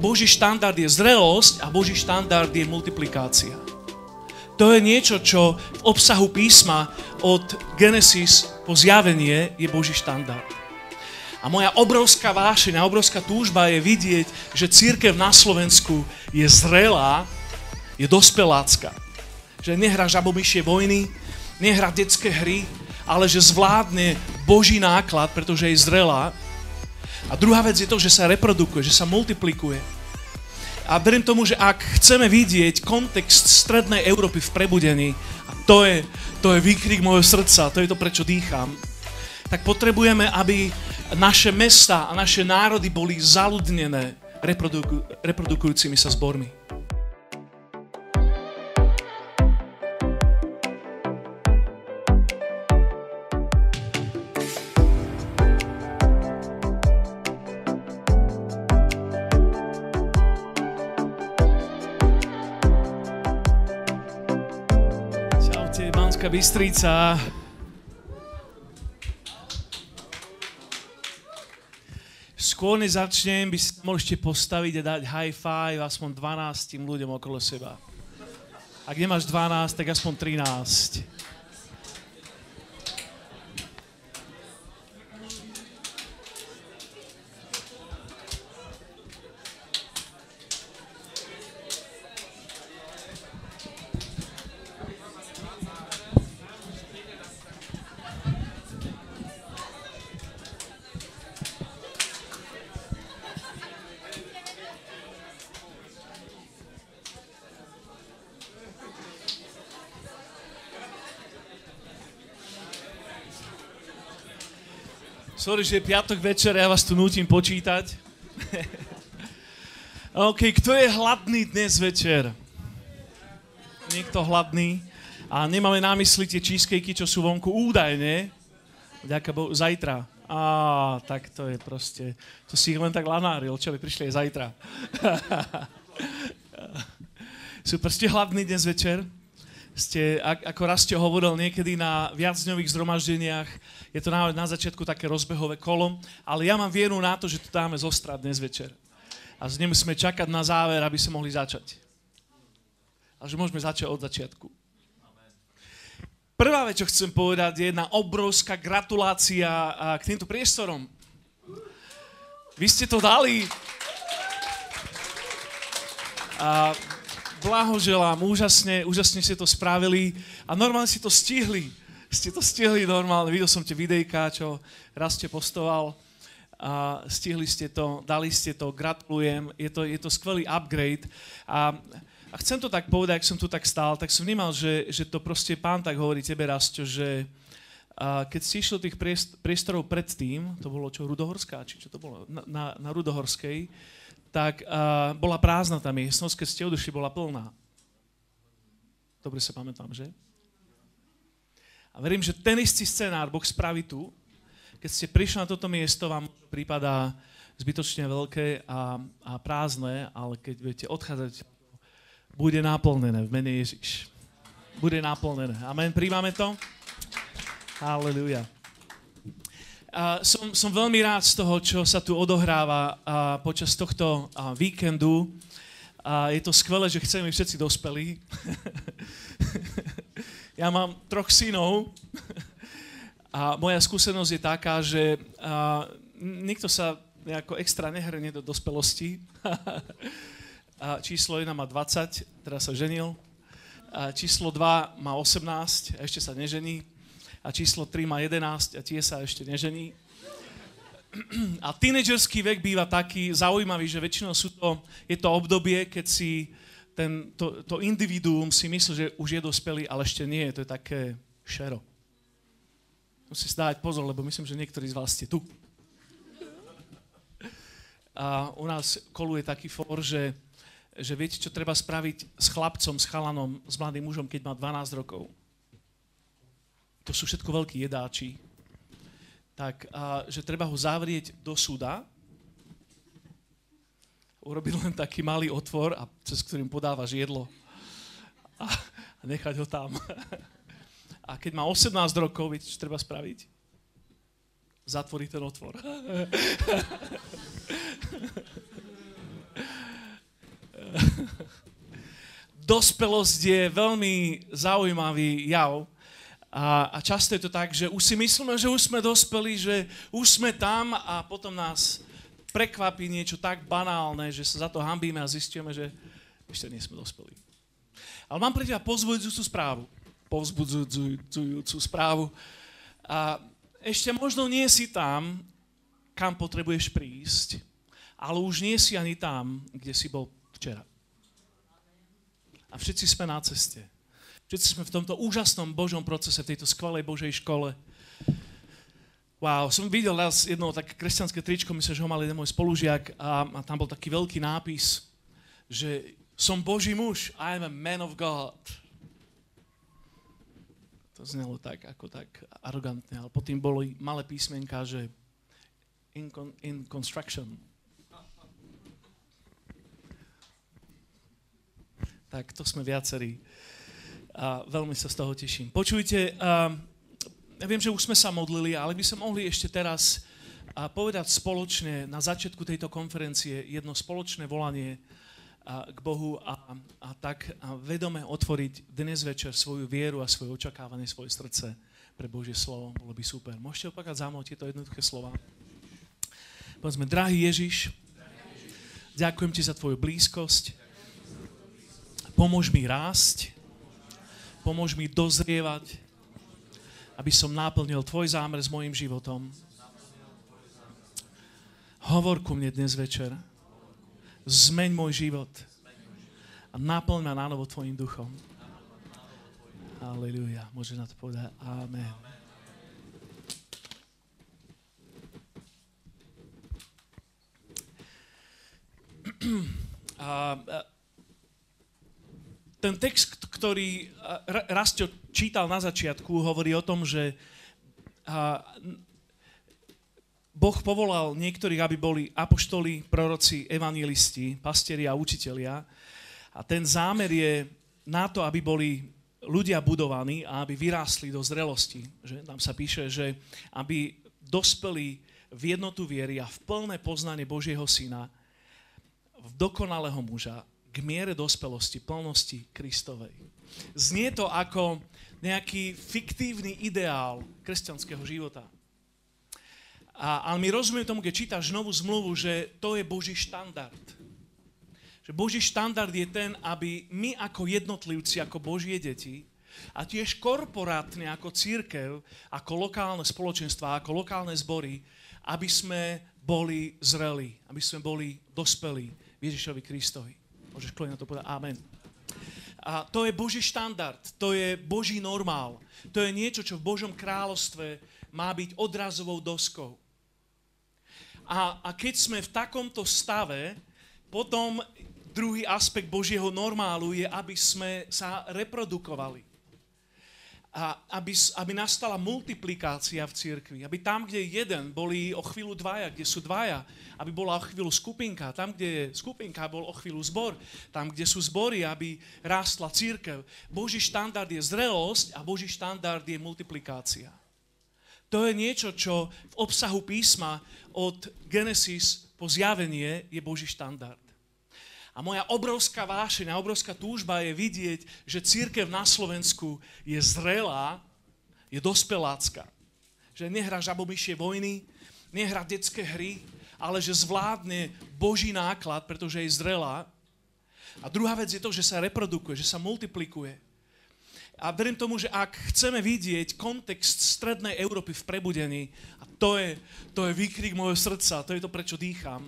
Boží štandard je zrelosť a Boží štandard je multiplikácia. To je niečo, čo v obsahu písma od Genesis po zjavenie je Boží štandard. A moja obrovská vášeň a obrovská túžba je vidieť, že církev na Slovensku je zrelá, je dospelácka. Že nehrá žabomyšie vojny, nehrá detské hry, ale že zvládne Boží náklad, pretože je zrelá. A druhá vec je to, že sa reprodukuje, že sa multiplikuje. A verím tomu, že ak chceme vidieť kontext strednej Európy v prebudení, a to je, to je výkrik môjho srdca, to je to, prečo dýcham, tak potrebujeme, aby naše mesta a naše národy boli zaludnené reproduku, reprodukujúcimi sa zbormi. Bystrica. Skôr než začnem, by mohli ešte postaviť a dať high five aspoň 12 ľuďom okolo seba. Ak nemáš 12, tak aspoň 13. Sorry, že je piatok večer, ja vás tu nutím počítať. OK, kto je hladný dnes večer? Niekto hladný? A nemáme na mysli tie cheesecakey, čo sú vonku údajne. Ďaká Bohu, zajtra. Á, tak to je proste, to si len tak lanáril, čo by prišli aj zajtra. Super, ste hladní dnes večer? ste, ako Rastio hovoril niekedy na viacdňových zhromaždeniach, je to na, na začiatku také rozbehové kolo, ale ja mám vieru na to, že to dáme zostrať dnes večer. A nemusíme čakať na záver, aby sme mohli začať. A že môžeme začať od začiatku. Prvá vec, čo chcem povedať, je jedna obrovská gratulácia k týmto priestorom. Vy ste to dali. A blahoželám, úžasne, úžasne ste to spravili a normálne si to stihli. Ste to stihli normálne, videl som tie videjka, čo raz ste postoval a stihli ste to, dali ste to, gratulujem, je to, je to skvelý upgrade a, a chcem to tak povedať, ak som tu tak stál, tak som vnímal, že, že to proste pán tak hovorí tebe, Rastio, že a keď si išiel tých priestorov predtým, to bolo čo, Rudohorská, či čo to bolo, na, na, na Rudohorskej, tak uh, bola prázdna tá miestnosť, keď ste odušli, bola plná. Dobre sa pamätám, že? A verím, že ten istý scenár Boh spraví tu, keď ste prišli na toto miesto, vám prípada zbytočne veľké a, a prázdne, ale keď budete odchádzať, bude naplnené v mene Ježiš. Bude naplnené. Amen. Príjmame to? Halleluja. Som, som veľmi rád z toho, čo sa tu odohráva uh, počas tohto uh, víkendu. Uh, je to skvelé, že chceme všetci dospelí. ja mám troch synov a moja skúsenosť je taká, že uh, nikto sa nejako extra nehrne do dospelosti. uh, číslo 1 má 20, teraz sa ženil. Uh, číslo 2 má 18, a ešte sa nežení a číslo 3 má 11 a tie sa ešte nežení. A tínedžerský vek býva taký zaujímavý, že väčšinou sú to, je to obdobie, keď si ten, to, to individuum si myslí, že už je dospelý, ale ešte nie, to je také šero. Musí si dávať pozor, lebo myslím, že niektorí z vás ste tu. A u nás koluje taký for, že, že viete, čo treba spraviť s chlapcom, s chalanom, s mladým mužom, keď má 12 rokov to sú všetko veľkí jedáči, tak a, že treba ho zavrieť do súda, urobiť len taký malý otvor, a cez ktorým podávaš jedlo a, a nechať ho tam. A keď má 18 rokov, viete, čo treba spraviť? Zatvoriť ten otvor. Dospelosť je veľmi zaujímavý jav. A, a často je to tak, že už si myslíme, že už sme dospeli, že už sme tam a potom nás prekvapí niečo tak banálne, že sa za to hambíme a zistíme, že ešte nie sme dospeli. Ale mám pre teba pozbudzujúcu správu. Povzbudzujúcu správu. A ešte možno nie si tam, kam potrebuješ prísť, ale už nie si ani tam, kde si bol včera. A všetci sme na ceste. Všetci sme v tomto úžasnom Božom procese, v tejto skvelej Božej škole. Wow, som videl raz jedno také kresťanské tričko, myslím, že ho mal jeden môj spolužiak a, a tam bol taký veľký nápis, že som Boží muž, I am a man of God. To znelo tak, ako tak arogantne, ale potom boli malé písmenka, že in, con, in construction. Tak to sme viacerí a veľmi sa z toho teším. Počujte, ja viem, že už sme sa modlili, ale by sme mohli ešte teraz povedať spoločne na začiatku tejto konferencie jedno spoločné volanie k Bohu a, a tak a vedome otvoriť dnes večer svoju vieru a svoje očakávanie, svoje srdce pre Božie slovo. Bolo by super. Môžete opakať za mnou tieto jednoduché slova. Povedzme, drahý Ježiš, ďakujem ti za tvoju blízkosť. Pomôž mi rásť Pomôž mi dozrievať, aby som naplnil Tvoj zámer s mojim životom. Hovor ku mne dnes večer. Zmeň môj život a naplň ma nánovo Tvojim duchom. Aleluja. Môžeš na to povedať Amen. A, a ten text, ktorý Rastio čítal na začiatku, hovorí o tom, že Boh povolal niektorých, aby boli apoštoli, proroci, evangelisti, pastieri a učitelia. A ten zámer je na to, aby boli ľudia budovaní a aby vyrástli do zrelosti. Že? Tam sa píše, že aby dospeli v jednotu viery a v plné poznanie Božieho Syna, v dokonalého muža, k miere dospelosti, plnosti Kristovej. Znie to ako nejaký fiktívny ideál kresťanského života. A, ale my rozumieme tomu, keď čítaš novú zmluvu, že to je Boží štandard. Že Boží štandard je ten, aby my ako jednotlivci, ako Božie deti, a tiež korporátne ako církev, ako lokálne spoločenstva, ako lokálne zbory, aby sme boli zreli, aby sme boli dospelí Ježišovi Kristovi. Môžeš kľudne na to povedať amen. A to je Boží štandard, to je Boží normál. To je niečo, čo v Božom kráľovstve má byť odrazovou doskou. A, a keď sme v takomto stave, potom druhý aspekt Božieho normálu je, aby sme sa reprodukovali a aby, aby nastala multiplikácia v cirkvi. Aby tam, kde je jeden, boli o chvíľu dvaja, kde sú dvaja. Aby bola o chvíľu skupinka. Tam, kde je skupinka, bol o chvíľu zbor. Tam, kde sú zbory, aby rástla církev. Boží štandard je zrelosť a Boží štandard je multiplikácia. To je niečo, čo v obsahu písma od Genesis po zjavenie je Boží štandard. A moja obrovská vášeň a obrovská túžba je vidieť, že církev na Slovensku je zrelá, je dospelácka. Že nehrá žabomyšie vojny, nehrá detské hry, ale že zvládne Boží náklad, pretože je zrelá. A druhá vec je to, že sa reprodukuje, že sa multiplikuje. A verím tomu, že ak chceme vidieť kontext strednej Európy v prebudení, a to je, to je výkrik môjho srdca, to je to, prečo dýcham,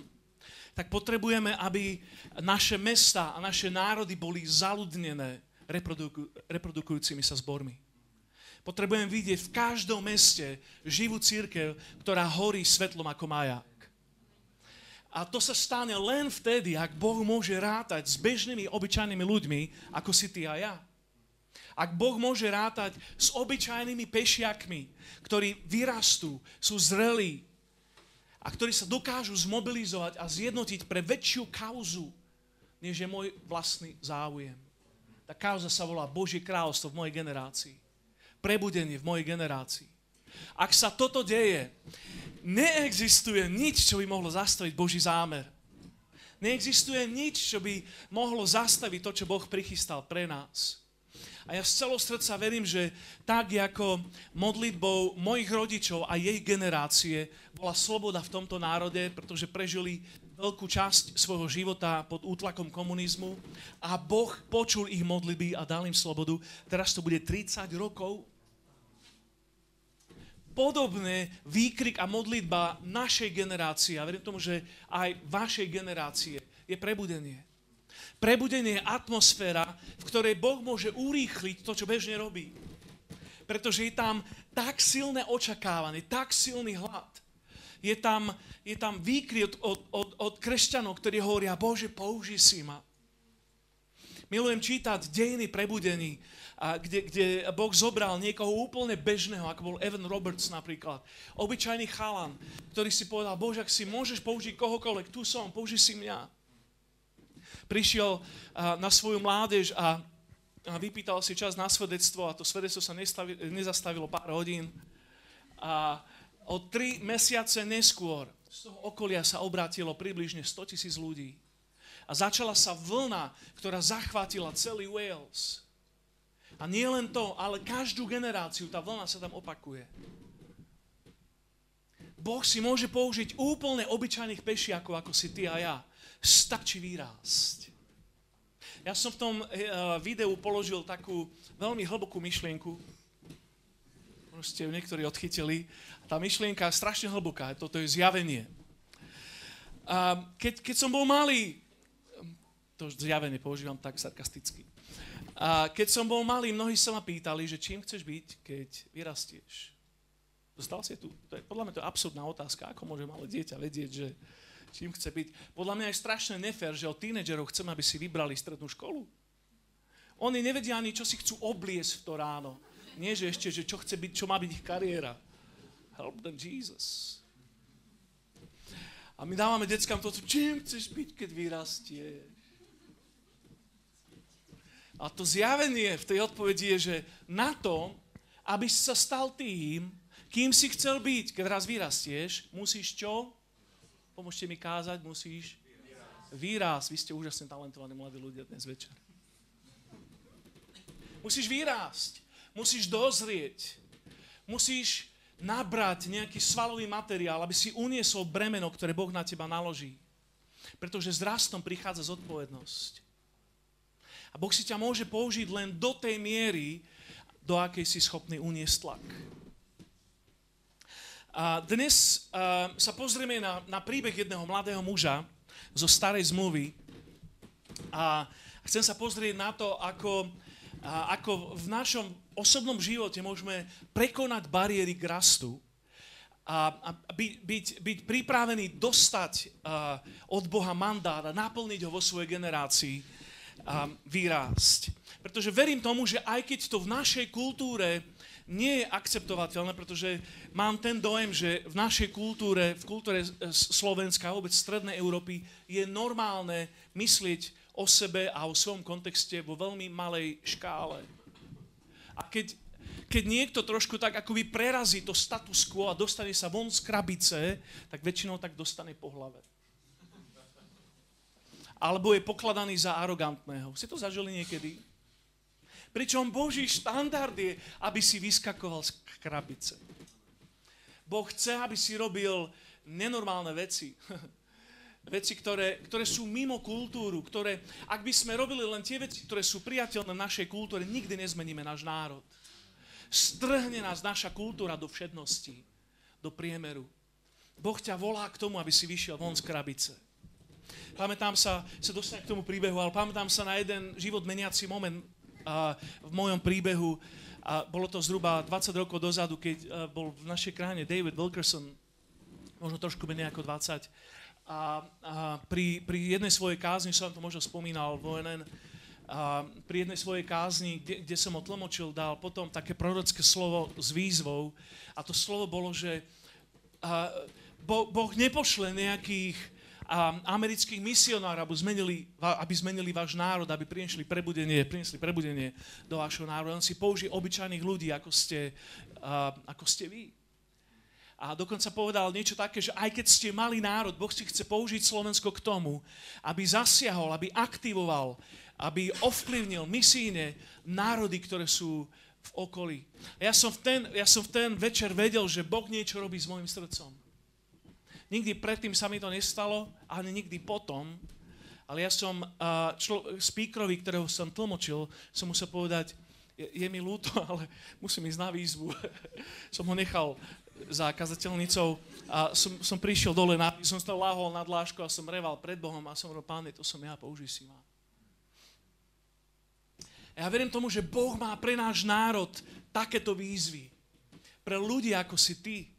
tak potrebujeme, aby naše mesta a naše národy boli zaludnené reproduku, reprodukujúcimi sa zbormi. Potrebujeme vidieť v každom meste živú církev, ktorá horí svetlom ako maják. A to sa stane len vtedy, ak Boh môže rátať s bežnými, obyčajnými ľuďmi, ako si ty a ja. Ak Boh môže rátať s obyčajnými pešiakmi, ktorí vyrastú, sú zrelí, a ktorí sa dokážu zmobilizovať a zjednotiť pre väčšiu kauzu, než je môj vlastný záujem. Tá kauza sa volá Božie kráľovstvo v mojej generácii. Prebudenie v mojej generácii. Ak sa toto deje, neexistuje nič, čo by mohlo zastaviť Boží zámer. Neexistuje nič, čo by mohlo zastaviť to, čo Boh prichystal pre nás. A ja z celého srdca verím, že tak ako modlitbou mojich rodičov a jej generácie bola sloboda v tomto národe, pretože prežili veľkú časť svojho života pod útlakom komunizmu a Boh počul ich modlitby a dal im slobodu. Teraz to bude 30 rokov. Podobné výkrik a modlitba našej generácie, a verím tomu, že aj vašej generácie, je prebudenie. Prebudenie je atmosféra, v ktorej Boh môže urýchliť to, čo bežne robí. Pretože je tam tak silné očakávanie, tak silný hlad. Je tam, je tam výkry od, od, od, od kresťanov, ktorí hovoria, Bože, použij si ma. Milujem čítať dejiny prebudení, a kde, kde Boh zobral niekoho úplne bežného, ako bol Evan Roberts napríklad. Obyčajný chalan, ktorý si povedal, Bože, ak si môžeš použiť kohokoľvek, tu som, použij si mňa prišiel na svoju mládež a vypýtal si čas na svedectvo a to svedectvo sa nezastavilo pár hodín. A o tri mesiace neskôr z toho okolia sa obrátilo približne 100 tisíc ľudí. A začala sa vlna, ktorá zachvátila celý Wales. A nie len to, ale každú generáciu tá vlna sa tam opakuje. Boh si môže použiť úplne obyčajných pešiakov, ako si ty a ja stačí vyrásť. Ja som v tom uh, videu položil takú veľmi hlbokú myšlienku. Možno ste niektorí odchytili. Tá myšlienka je strašne hlboká. Toto je zjavenie. Uh, keď, keď som bol malý, to zjavenie používam tak sarkasticky. A keď som bol malý, mnohí sa ma pýtali, že čím chceš byť, keď vyrastieš. Dostal si tu? To je, podľa mňa to je absurdná otázka. Ako môže malé dieťa vedieť, že čím chce byť. Podľa mňa je strašne nefér, že od tínedžerov chcem, aby si vybrali strednú školu. Oni nevedia ani, čo si chcú obliesť v to ráno. Nie, že ešte, že čo chce byť, čo má byť ich kariéra. Help them, Jesus. A my dávame deckám to, čím chceš byť, keď vyrastieš. A to zjavenie v tej odpovedi je, že na to, aby si sa stal tým, kým si chcel byť, keď raz vyrastieš, musíš čo? Pomôžte mi kázať, musíš výraz. Vy ste úžasne talentovaní mladí ľudia dnes večer. Musíš vyrásť. Musíš dozrieť. Musíš nabrať nejaký svalový materiál, aby si uniesol bremeno, ktoré Boh na teba naloží. Pretože s rastom prichádza zodpovednosť. A Boh si ťa môže použiť len do tej miery, do akej si schopný uniesť tlak. A dnes uh, sa pozrieme na, na príbeh jedného mladého muža zo starej zmluvy a chcem sa pozrieť na to, ako, uh, ako v našom osobnom živote môžeme prekonať bariéry k rastu a, a byť, byť, byť pripravený dostať uh, od Boha mandát a naplniť ho vo svojej generácii a vyrásť. Pretože verím tomu, že aj keď to v našej kultúre nie je akceptovateľné, pretože mám ten dojem, že v našej kultúre, v kultúre Slovenska a vôbec Strednej Európy je normálne myslieť o sebe a o svojom kontexte vo veľmi malej škále. A keď, keď niekto trošku tak akoby prerazí to status quo a dostane sa von z krabice, tak väčšinou tak dostane po hlave. Alebo je pokladaný za arogantného. Si to zažili niekedy? Pričom Boží štandard je, aby si vyskakoval z krabice. Boh chce, aby si robil nenormálne veci. veci, ktoré, ktoré sú mimo kultúru, ktoré, ak by sme robili len tie veci, ktoré sú priateľné v našej kultúre, nikdy nezmeníme náš národ. Strhne nás naša kultúra do všednosti, do priemeru. Boh ťa volá k tomu, aby si vyšiel von z krabice. Pamätám sa, sa dostane k tomu príbehu, ale pamätám sa na jeden život meniaci moment a v mojom príbehu. A bolo to zhruba 20 rokov dozadu, keď bol v našej krajine David Wilkerson, možno trošku menej ako 20. A, a pri, pri jednej svojej kázni, som to možno spomínal vo NN, a pri jednej svojej kázni, kde, kde som ho tlmočil, dal potom také prorocké slovo s výzvou. A to slovo bolo, že a, bo, Boh nepošle nejakých amerických misionárov, aby zmenili, aby zmenili váš národ, aby priniesli prebudenie, priniesli prebudenie do vášho národa. On si použije obyčajných ľudí, ako ste, ako ste vy. A dokonca povedal niečo také, že aj keď ste malý národ, Boh si chce použiť Slovensko k tomu, aby zasiahol, aby aktivoval, aby ovplyvnil misíne národy, ktoré sú v okolí. Ja som v, ten, ja som v ten večer vedel, že Boh niečo robí s môjim srdcom. Nikdy predtým sa mi to nestalo, ani nikdy potom, ale ja som uh, člo, speakerovi, ktorého som tlmočil, som musel povedať, je, je mi ľúto, ale musím ísť na výzvu. som ho nechal za kazateľnicou a som, som prišiel dole, na, som sa láhol na dlášku a som reval pred Bohom a som hovoril, páne, to som ja, použij si ma. Ja verím tomu, že Boh má pre náš národ takéto výzvy. Pre ľudí ako si ty.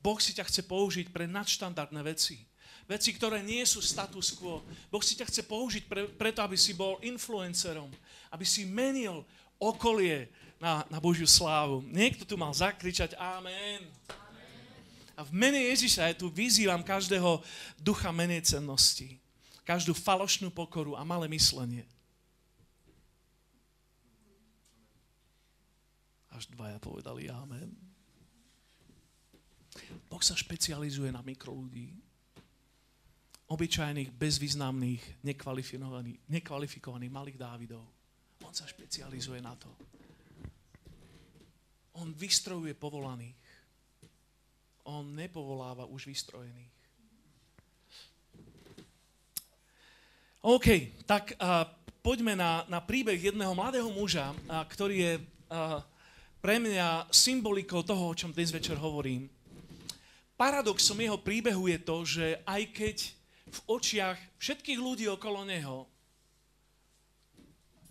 Boh si ťa chce použiť pre nadštandardné veci veci, ktoré nie sú status quo. Boh si ťa chce použiť pre, preto, aby si bol influencerom, aby si menil okolie na, na Božiu slávu. Niekto tu mal zakričať Amen. A v mene Ježiša ja tu vyzývam každého ducha menej cennosti. Každú falošnú pokoru a malé myslenie. Až dvaja povedali Amen. Boh sa špecializuje na mikroľudí obyčajných, bezvýznamných, nekvalifikovaných, nekvalifikovaných malých Dávidov. On sa špecializuje na to. On vystrojuje povolaných. On nepovoláva už vystrojených. OK, tak uh, poďme na, na príbeh jedného mladého muža, uh, ktorý je uh, pre mňa symbolikou toho, o čom dnes večer hovorím. Paradoxom jeho príbehu je to, že aj keď v očiach všetkých ľudí okolo neho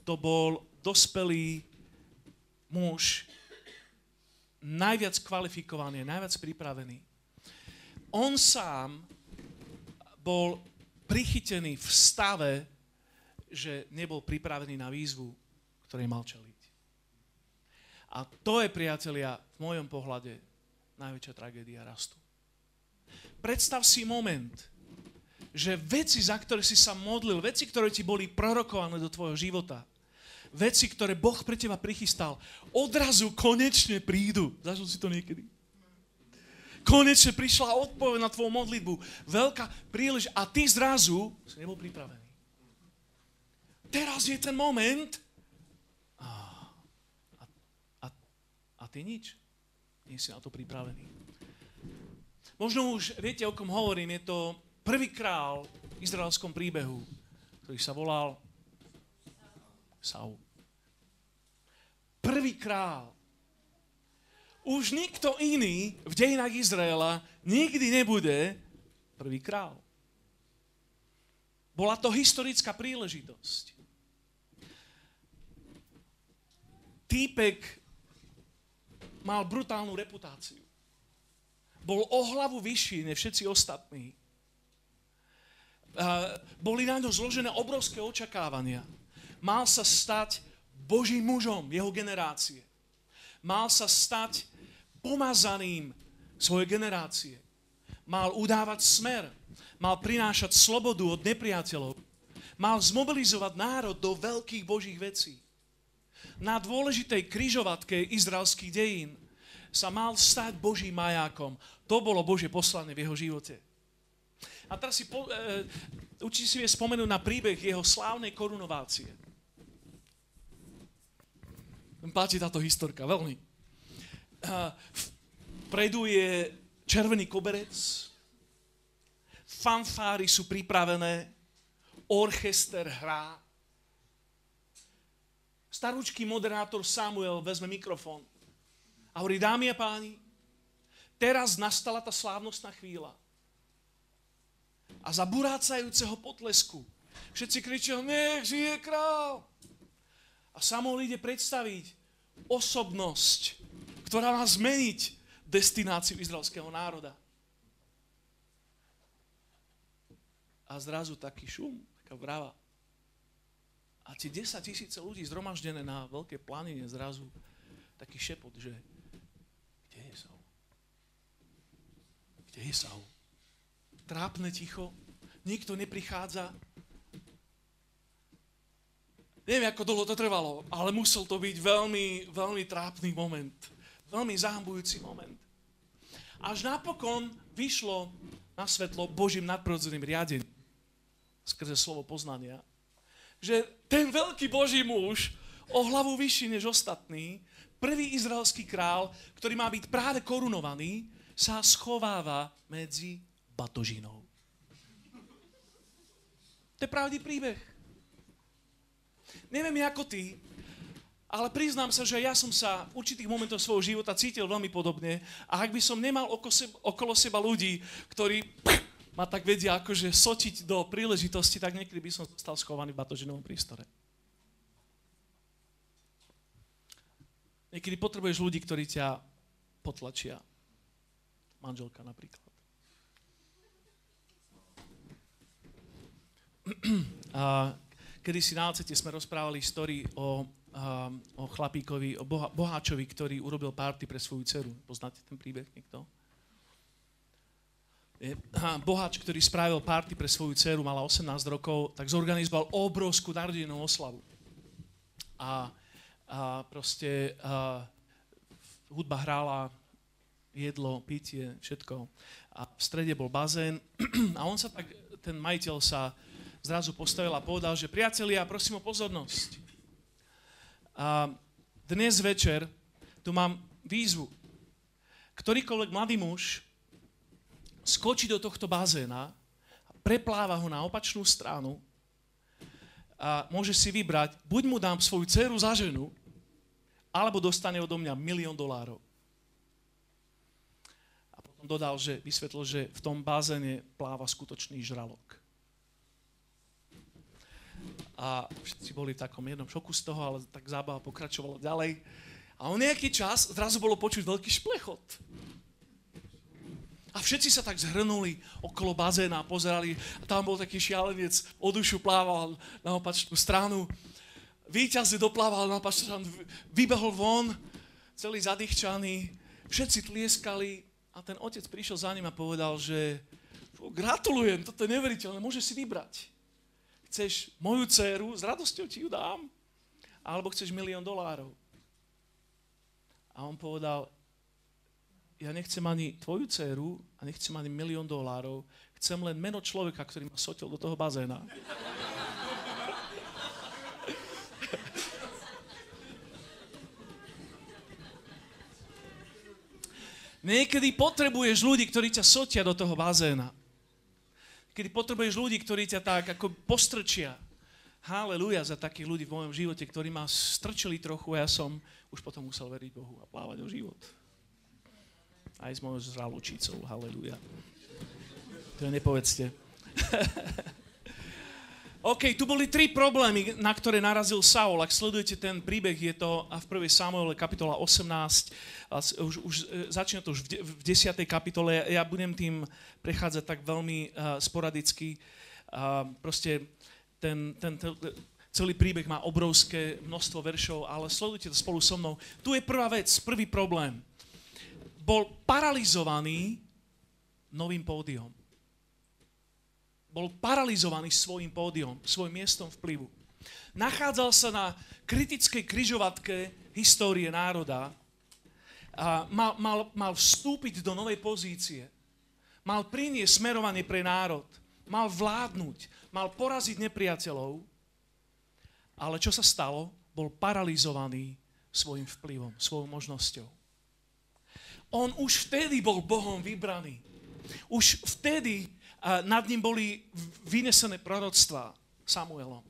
to bol dospelý muž, najviac kvalifikovaný, najviac pripravený. On sám bol prichytený v stave, že nebol pripravený na výzvu, ktorej mal čeliť. A to je, priatelia, v mojom pohľade najväčšia tragédia rastu. Predstav si moment, že veci, za ktoré si sa modlil, veci, ktoré ti boli prorokované do tvojho života, veci, ktoré Boh pre teba prichystal, odrazu konečne prídu. Zažil si to niekedy? Konečne prišla odpoveď na tvoju modlitbu. Veľká prílež a ty zrazu si nebol pripravený. Teraz je ten moment a, a, a ty nič. Nie si na to pripravený. Možno už viete, o kom hovorím. Je to prvý král v izraelskom príbehu, ktorý sa volal Saul. Prvý král. Už nikto iný v dejinách Izraela nikdy nebude prvý král. Bola to historická príležitosť. Týpek mal brutálnu reputáciu. Bol o hlavu vyšší než všetci ostatní boli na ňo zložené obrovské očakávania. Mal sa stať Božím mužom jeho generácie. Mal sa stať pomazaným svojej generácie. Mal udávať smer. Mal prinášať slobodu od nepriateľov. Mal zmobilizovať národ do veľkých božích vecí. Na dôležitej kryžovatke izraelských dejín sa mal stať Božím majákom. To bolo Božie poslanie v jeho živote. A teraz si po, e, určite si vie spomenúť na príbeh jeho slávnej korunovácie. Páči táto historka, veľmi. Uh, vpredu je červený koberec, fanfáry sú pripravené, orchester hrá. Starúčký moderátor Samuel vezme mikrofón a hovorí, dámy a páni, teraz nastala tá slávnostná chvíľa a za burácajúceho potlesku všetci kričia, nech žije král. A Samuel ide predstaviť osobnosť, ktorá má zmeniť destináciu izraelského národa. A zrazu taký šum, taká vrava. A tie 10 tisíce ľudí zhromaždené na veľké planine zrazu taký šepot, že kde je Saul? Kde je Saul? trápne ticho, nikto neprichádza. Neviem, ako dlho to trvalo, ale musel to byť veľmi, veľmi trápny moment. Veľmi zahambujúci moment. Až napokon vyšlo na svetlo Božím nadprirodzeným riadením skrze slovo poznania, že ten veľký Boží muž o hlavu vyšší než ostatní, prvý izraelský král, ktorý má byť práve korunovaný, sa schováva medzi batožinou. To je pravdý príbeh. Neviem ako ty, ale priznám sa, že ja som sa v určitých momentoch svojho života cítil veľmi podobne a ak by som nemal okolo seba ľudí, ktorí ma tak vedia akože sotiť do príležitosti, tak niekedy by som stal schovaný v batožinovom prístore. Niekedy potrebuješ ľudí, ktorí ťa potlačia. Manželka napríklad. A kedy si na Alcete sme rozprávali story o, o chlapíkovi, o boha, boháčovi, ktorý urobil párty pre svoju dceru. Poznáte ten príbeh niekto? boháč, ktorý spravil party pre svoju dceru, mala 18 rokov, tak zorganizoval obrovskú narodeninovú oslavu. A, a proste a, hudba hrála, jedlo, pitie, všetko. A v strede bol bazén a on sa tak, ten majiteľ sa zrazu postavil a povedal, že priatelia, prosím o pozornosť. A dnes večer tu mám výzvu. Ktorýkoľvek mladý muž, skočí do tohto bazéna, prepláva ho na opačnú stranu a môže si vybrať, buď mu dám svoju dceru za ženu, alebo dostane odo mňa milión dolárov. Potom dodal, že vysvetlil, že v tom bazéne pláva skutočný žralok. A všetci boli v takom jednom šoku z toho, ale tak zábava pokračovala ďalej. A o nejaký čas zrazu bolo počuť veľký šplechot. A všetci sa tak zhrnuli okolo bazéna a pozerali. A tam bol taký šialenec, o dušu plával na opačnú stranu. Výťazne doplával na opačnú stranu, vybehol von, celý zadýchčaný. Všetci tlieskali a ten otec prišiel za ním a povedal, že gratulujem, toto je neveriteľné, môžeš si vybrať. Chceš moju dceru, s radosťou ti ju dám, alebo chceš milión dolárov. A on povedal, ja nechcem ani tvoju dceru a nechcem ani milión dolárov, chcem len meno človeka, ktorý ma sotil do toho bazéna. Niekedy potrebuješ ľudí, ktorí ťa sotia do toho bazéna. Kedy potrebuješ ľudí, ktorí ťa tak ako postrčia. Haleluja za takých ľudí v mojom živote, ktorí ma strčili trochu a ja som už potom musel veriť Bohu a plávať o život. Aj s mojou zralúčicou, haleluja. To nepovedzte. OK, tu boli tri problémy, na ktoré narazil Saul. Ak sledujete ten príbeh, je to v 1. Samuele kapitola 18, už, už, e, začína to už v 10. kapitole, ja budem tým prechádzať tak veľmi uh, sporadicky. Uh, proste ten, ten, ten, celý príbeh má obrovské množstvo veršov, ale sledujte to spolu so mnou. Tu je prvá vec, prvý problém bol paralizovaný novým pódium. Bol paralizovaný svojim pódium, svojim miestom vplyvu. Nachádzal sa na kritickej kryžovatke histórie národa a mal, mal, mal vstúpiť do novej pozície. Mal priniesť smerovanie pre národ. Mal vládnuť. Mal poraziť nepriateľov. Ale čo sa stalo? Bol paralizovaný svojim vplyvom, svojou možnosťou. On už vtedy bol Bohom vybraný. Už vtedy nad ním boli vynesené proroctvá Samuelom.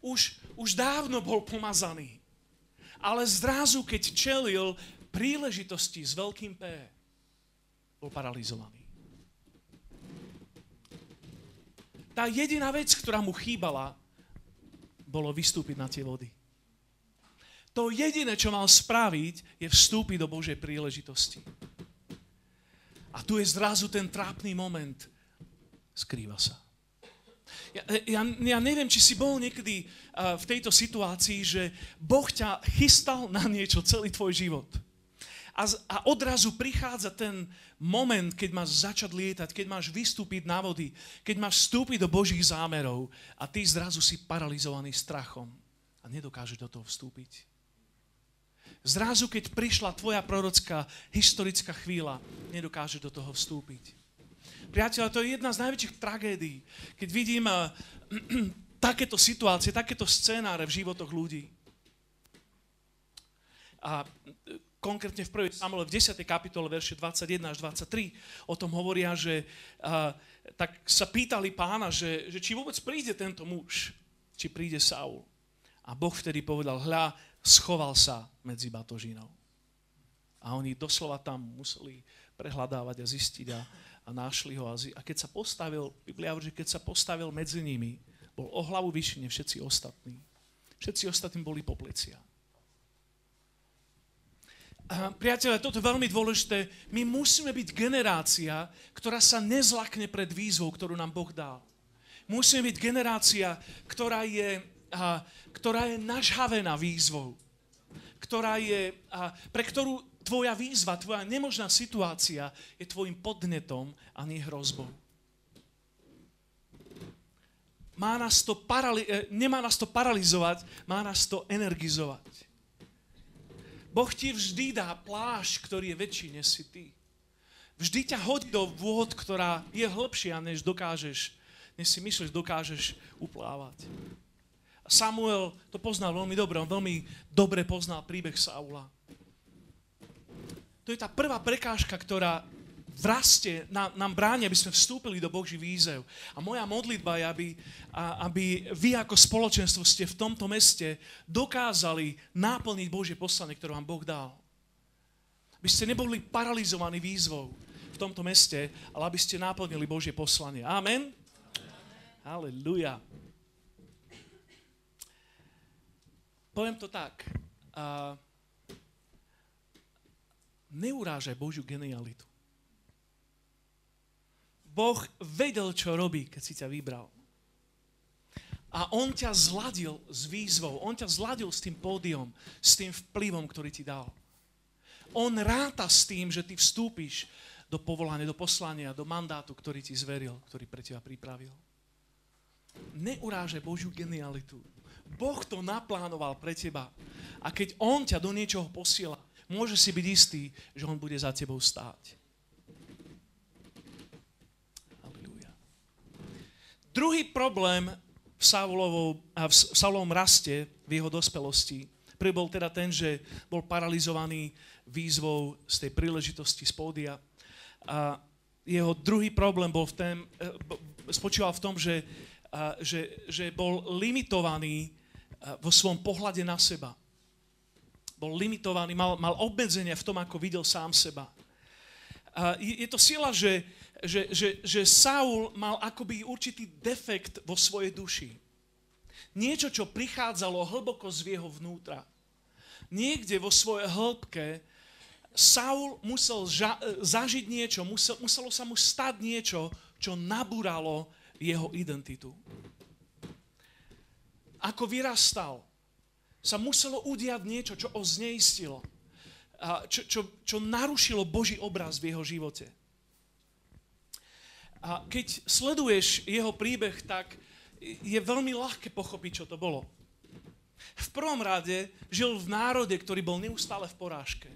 Už, už dávno bol pomazaný. Ale zrazu, keď čelil príležitosti s veľkým P, bol paralizovaný. Tá jediná vec, ktorá mu chýbala, bolo vystúpiť na tie vody. To jediné, čo mal spraviť, je vstúpiť do Božej príležitosti. A tu je zrazu ten trápny moment. Skrýva sa. Ja, ja, ja neviem, či si bol niekedy uh, v tejto situácii, že Boh ťa chystal na niečo celý tvoj život. A, a odrazu prichádza ten moment, keď máš začať lietať, keď máš vystúpiť na vody, keď máš vstúpiť do Božích zámerov a ty zrazu si paralizovaný strachom a nedokážeš do toho vstúpiť. Zrazu, keď prišla tvoja prorocká historická chvíľa, nedokáže do toho vstúpiť. Priateľ, to je jedna z najväčších tragédií, keď vidím uh, takéto situácie, takéto scénáre v životoch ľudí. A konkrétne v 1. Samuele v 10. kapitole, verše 21 až 23, o tom hovoria, že uh, tak sa pýtali pána, že, že či vôbec príde tento muž, či príde Saul. A Boh vtedy povedal, hľa, schoval sa medzi batožinou. A oni doslova tam museli prehľadávať a zistiť a, a našli ho. A keď sa postavil, Biblia hovorí, že keď sa postavil medzi nimi, bol o hlavu vyššie všetci ostatní. Všetci ostatní boli po plecia. Priatelia, toto je veľmi dôležité. My musíme byť generácia, ktorá sa nezlakne pred výzvou, ktorú nám Boh dal. Musíme byť generácia, ktorá je, a, ktorá je nažhavená výzvou. Ktorá je, pre ktorú tvoja výzva, tvoja nemožná situácia je tvojim podnetom a nie hrozbou. Má nás to parali- e, nemá nás to paralizovať, má nás to energizovať. Boh ti vždy dá plášť, ktorý je väčší než si ty. Vždy ťa hodí do vôd, ktorá je hĺbšia, než dokážeš, než si myslíš, dokážeš uplávať. Samuel to poznal veľmi dobre, on veľmi dobre poznal príbeh Saula. To je tá prvá prekážka, ktorá v raste nám, nám bráni, aby sme vstúpili do Boží výzev. A moja modlitba je, aby, aby vy ako spoločenstvo ste v tomto meste dokázali náplniť Božie poslanie, ktoré vám Boh dal. Aby ste neboli paralizovaní výzvou v tomto meste, ale aby ste náplnili Božie poslanie. Amen? Halleluja. Poviem to tak. Uh, neurážaj Božiu genialitu. Boh vedel, čo robí, keď si ťa vybral. A on ťa zladil s výzvou, on ťa zladil s tým pódium, s tým vplyvom, ktorý ti dal. On ráta s tým, že ty vstúpiš do povolania, do poslania, do mandátu, ktorý ti zveril, ktorý pre teba pripravil. Neuráže Božiu genialitu. Boh to naplánoval pre teba. A keď On ťa do niečoho posiela, môže si byť istý, že On bude za tebou stáť. Druhý problém v, Saulovom, v Saulovom raste, v jeho dospelosti, prvý bol teda ten, že bol paralizovaný výzvou z tej príležitosti z pódia. A jeho druhý problém bol v tém, e, spočíval v tom, že, že, že bol limitovaný vo svojom pohľade na seba. Bol limitovaný, mal, mal obmedzenia v tom, ako videl sám seba. Je to sila, že, že, že, že Saul mal akoby určitý defekt vo svojej duši. Niečo, čo prichádzalo hlboko z jeho vnútra. Niekde vo svojej hĺbke Saul musel ža- zažiť niečo, musel, muselo sa mu stať niečo, čo nabúralo jeho identitu. Ako vyrastal, sa muselo udiať niečo, čo ho zneistilo, čo, čo, čo narušilo Boží obraz v jeho živote. A keď sleduješ jeho príbeh, tak je veľmi ľahké pochopiť, čo to bolo. V prvom rade žil v národe, ktorý bol neustále v porážke.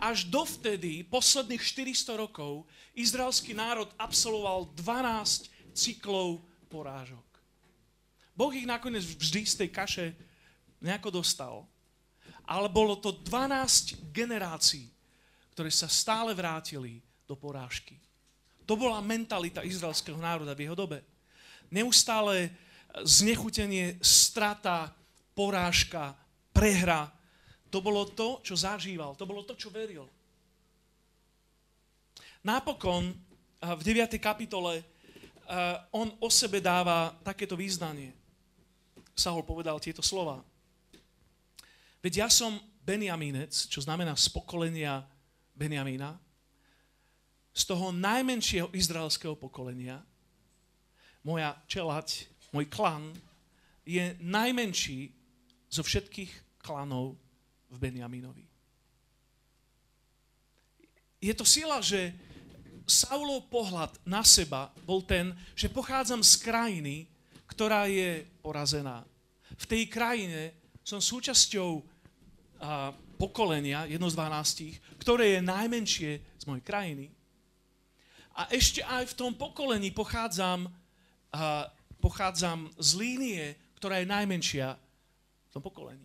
Až dovtedy, posledných 400 rokov, izraelský národ absolvoval 12 cyklov porážok. Boh ich nakoniec vždy z tej kaše nejako dostal. Ale bolo to 12 generácií, ktoré sa stále vrátili do porážky. To bola mentalita izraelského národa v jeho dobe. Neustále znechutenie, strata, porážka, prehra. To bolo to, čo zažíval. To bolo to, čo veril. Napokon v 9. kapitole on o sebe dáva takéto význanie. Sahol povedal tieto slova. Veď ja som Benjamínec, čo znamená z pokolenia Benjamína, z toho najmenšieho izraelského pokolenia, moja čelať, môj klan, je najmenší zo všetkých klanov v Benjaminovi. Je to sila, že Saulov pohľad na seba bol ten, že pochádzam z krajiny, ktorá je porazená. V tej krajine som súčasťou pokolenia, jedno z dvanástich, ktoré je najmenšie z mojej krajiny. A ešte aj v tom pokolení pochádzam, a, pochádzam z línie, ktorá je najmenšia v tom pokolení.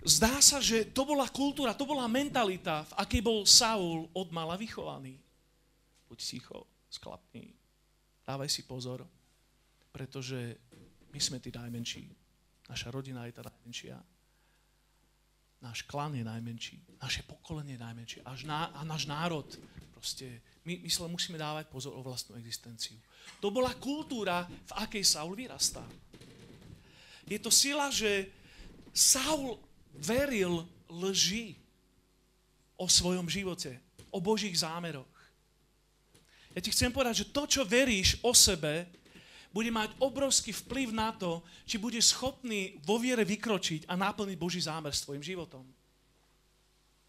Zdá sa, že to bola kultúra, to bola mentalita, v akej bol Saul od mala vychovaný. Buď ticho, sklapný, dávaj si pozor, pretože my sme tí najmenší. Naša rodina je tá najmenšia. Náš klan je najmenší. Naše pokolenie je najmenšie. Až ná, a náš národ. Proste, my, my sa musíme dávať pozor o vlastnú existenciu. To bola kultúra, v akej Saul vyrastá. Je to sila, že Saul veril lži o svojom živote, o Božích zámeroch. Ja ti chcem povedať, že to, čo veríš o sebe, bude mať obrovský vplyv na to, či bude schopný vo viere vykročiť a naplniť Boží zámer s tvojim životom.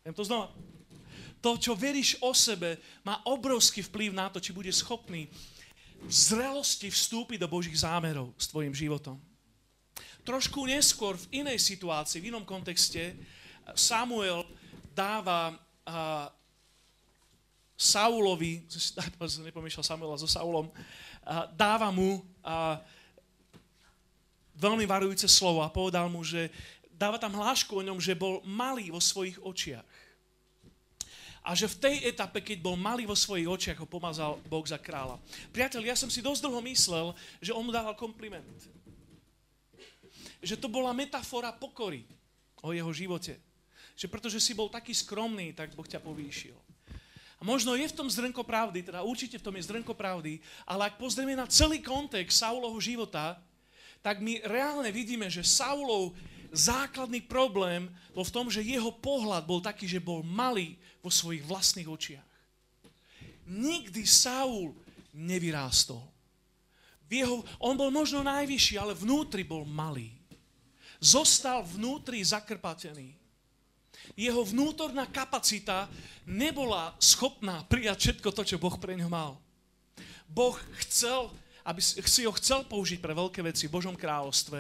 Viem to znova. To, čo veríš o sebe, má obrovský vplyv na to, či bude schopný v zrelosti vstúpiť do Božích zámerov s tvojim životom. Trošku neskôr, v inej situácii, v inom kontexte, Samuel dáva uh, Saulovi, nepomýšľal Samuela so Saulom, dáva mu veľmi varujúce slovo a povedal mu, že dáva tam hlášku o ňom, že bol malý vo svojich očiach. A že v tej etape, keď bol malý vo svojich očiach, ho pomazal Boh za kráľa. Priateľ, ja som si dosť dlho myslel, že on mu dával kompliment. Že to bola metafora pokory o jeho živote. Že pretože si bol taký skromný, tak Boh ťa povýšil. A možno je v tom zrnko pravdy, teda určite v tom je zrnko pravdy, ale ak pozrieme na celý kontext Saulovho života, tak my reálne vidíme, že Saulov základný problém bol v tom, že jeho pohľad bol taký, že bol malý vo svojich vlastných očiach. Nikdy Saul nevyrástol. Jeho, on bol možno najvyšší, ale vnútri bol malý. Zostal vnútri zakrpatený jeho vnútorná kapacita nebola schopná prijať všetko to, čo Boh pre ňo mal. Boh chcel, aby si ho chcel použiť pre veľké veci v Božom kráľovstve,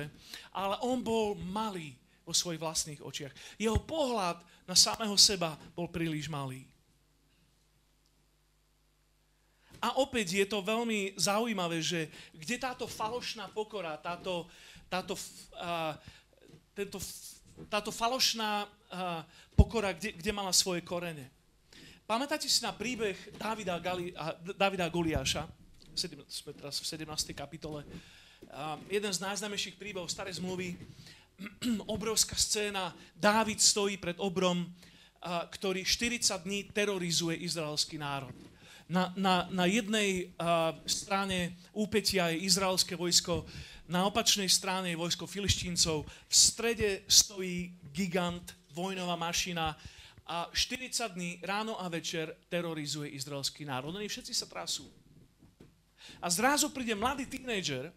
ale on bol malý vo svojich vlastných očiach. Jeho pohľad na samého seba bol príliš malý. A opäť je to veľmi zaujímavé, že kde táto falošná pokora, táto, táto, uh, tento, táto falošná uh, pokora, kde, kde mala svoje korene. Pamätáte si na príbeh Davida, Gali, Davida Goliáša? Sme teraz v 17. kapitole. Uh, jeden z najznámejších príbehov starej zmluvy. Obrovská scéna. Dávid stojí pred obrom, uh, ktorý 40 dní terorizuje izraelský národ. Na, na, na jednej uh, strane úpetia je izraelské vojsko, na opačnej strane je vojsko filištíncov, v strede stojí gigant vojnová mašina a 40 dní ráno a večer terorizuje izraelský národ. Oni všetci sa trasú. A zrazu príde mladý tínedžer,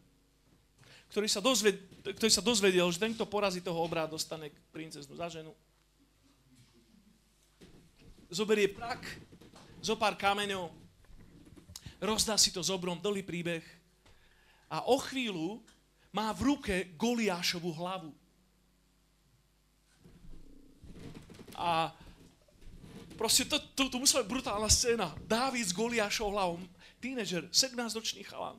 ktorý sa, dozved, ktorý sa dozvedel, že ten, kto porazí toho obrád, dostane princeznu za ženu. Zoberie prak, zo pár kameňov, rozdá si to z obrom, dlhý príbeh a o chvíľu má v ruke Goliášovú hlavu. A proste to, to, to musela byť brutálna scéna. Dávid s Goliášou hlavou, tínedžer, 17-ročný chalan.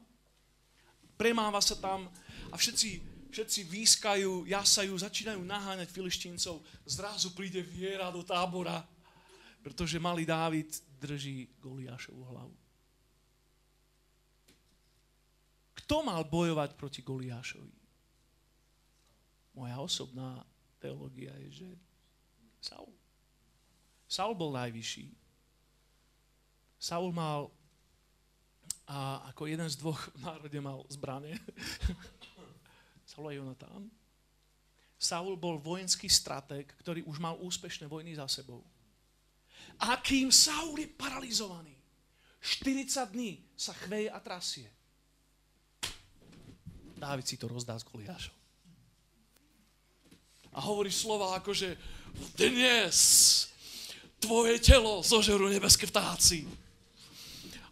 Premáva sa tam a všetci, všetci výskajú, jasajú, začínajú naháňať filištíncov. Zrazu príde viera do tábora, pretože malý Dávid drží Goliášovú hlavu. Kto mal bojovať proti Goliášovi? Moja osobná teológia je, že Saul. Saul bol najvyšší. Saul mal a ako jeden z dvoch v národe mal zbranie. Saul a Jonatán. Saul bol vojenský stratég, ktorý už mal úspešné vojny za sebou. A kým Saul je paralizovaný, 40 dní sa chveje a trasie. Dávid si to rozdá s Goliášom. A hovorí slova ako, že dnes tvoje telo zožerú nebeské vtáci.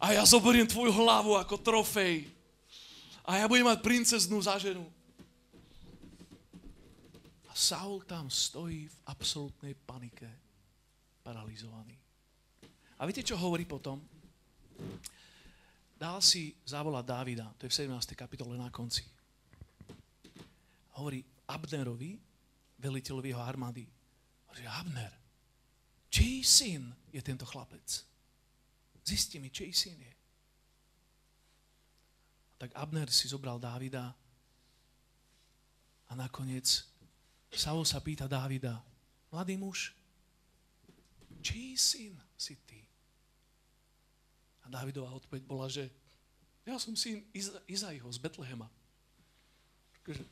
A ja zoberiem tvoju hlavu ako trofej. A ja budem mať princeznú za ženu. A Saul tam stojí v absolútnej panike, paralizovaný. A viete, čo hovorí potom? Dal si zavolať Dávida, to je v 17. kapitole na konci. Hovorí Abnerovi, veliteľovi jeho armády. Hovorí, Abner, čí syn je tento chlapec? Zisti mi, čí syn je. Tak Abner si zobral Dávida a nakoniec Saul sa pýta Dávida, mladý muž, čí syn Dávidová odpoveď bola, že ja som syn Iza- Izaiho z Betlehema. Takže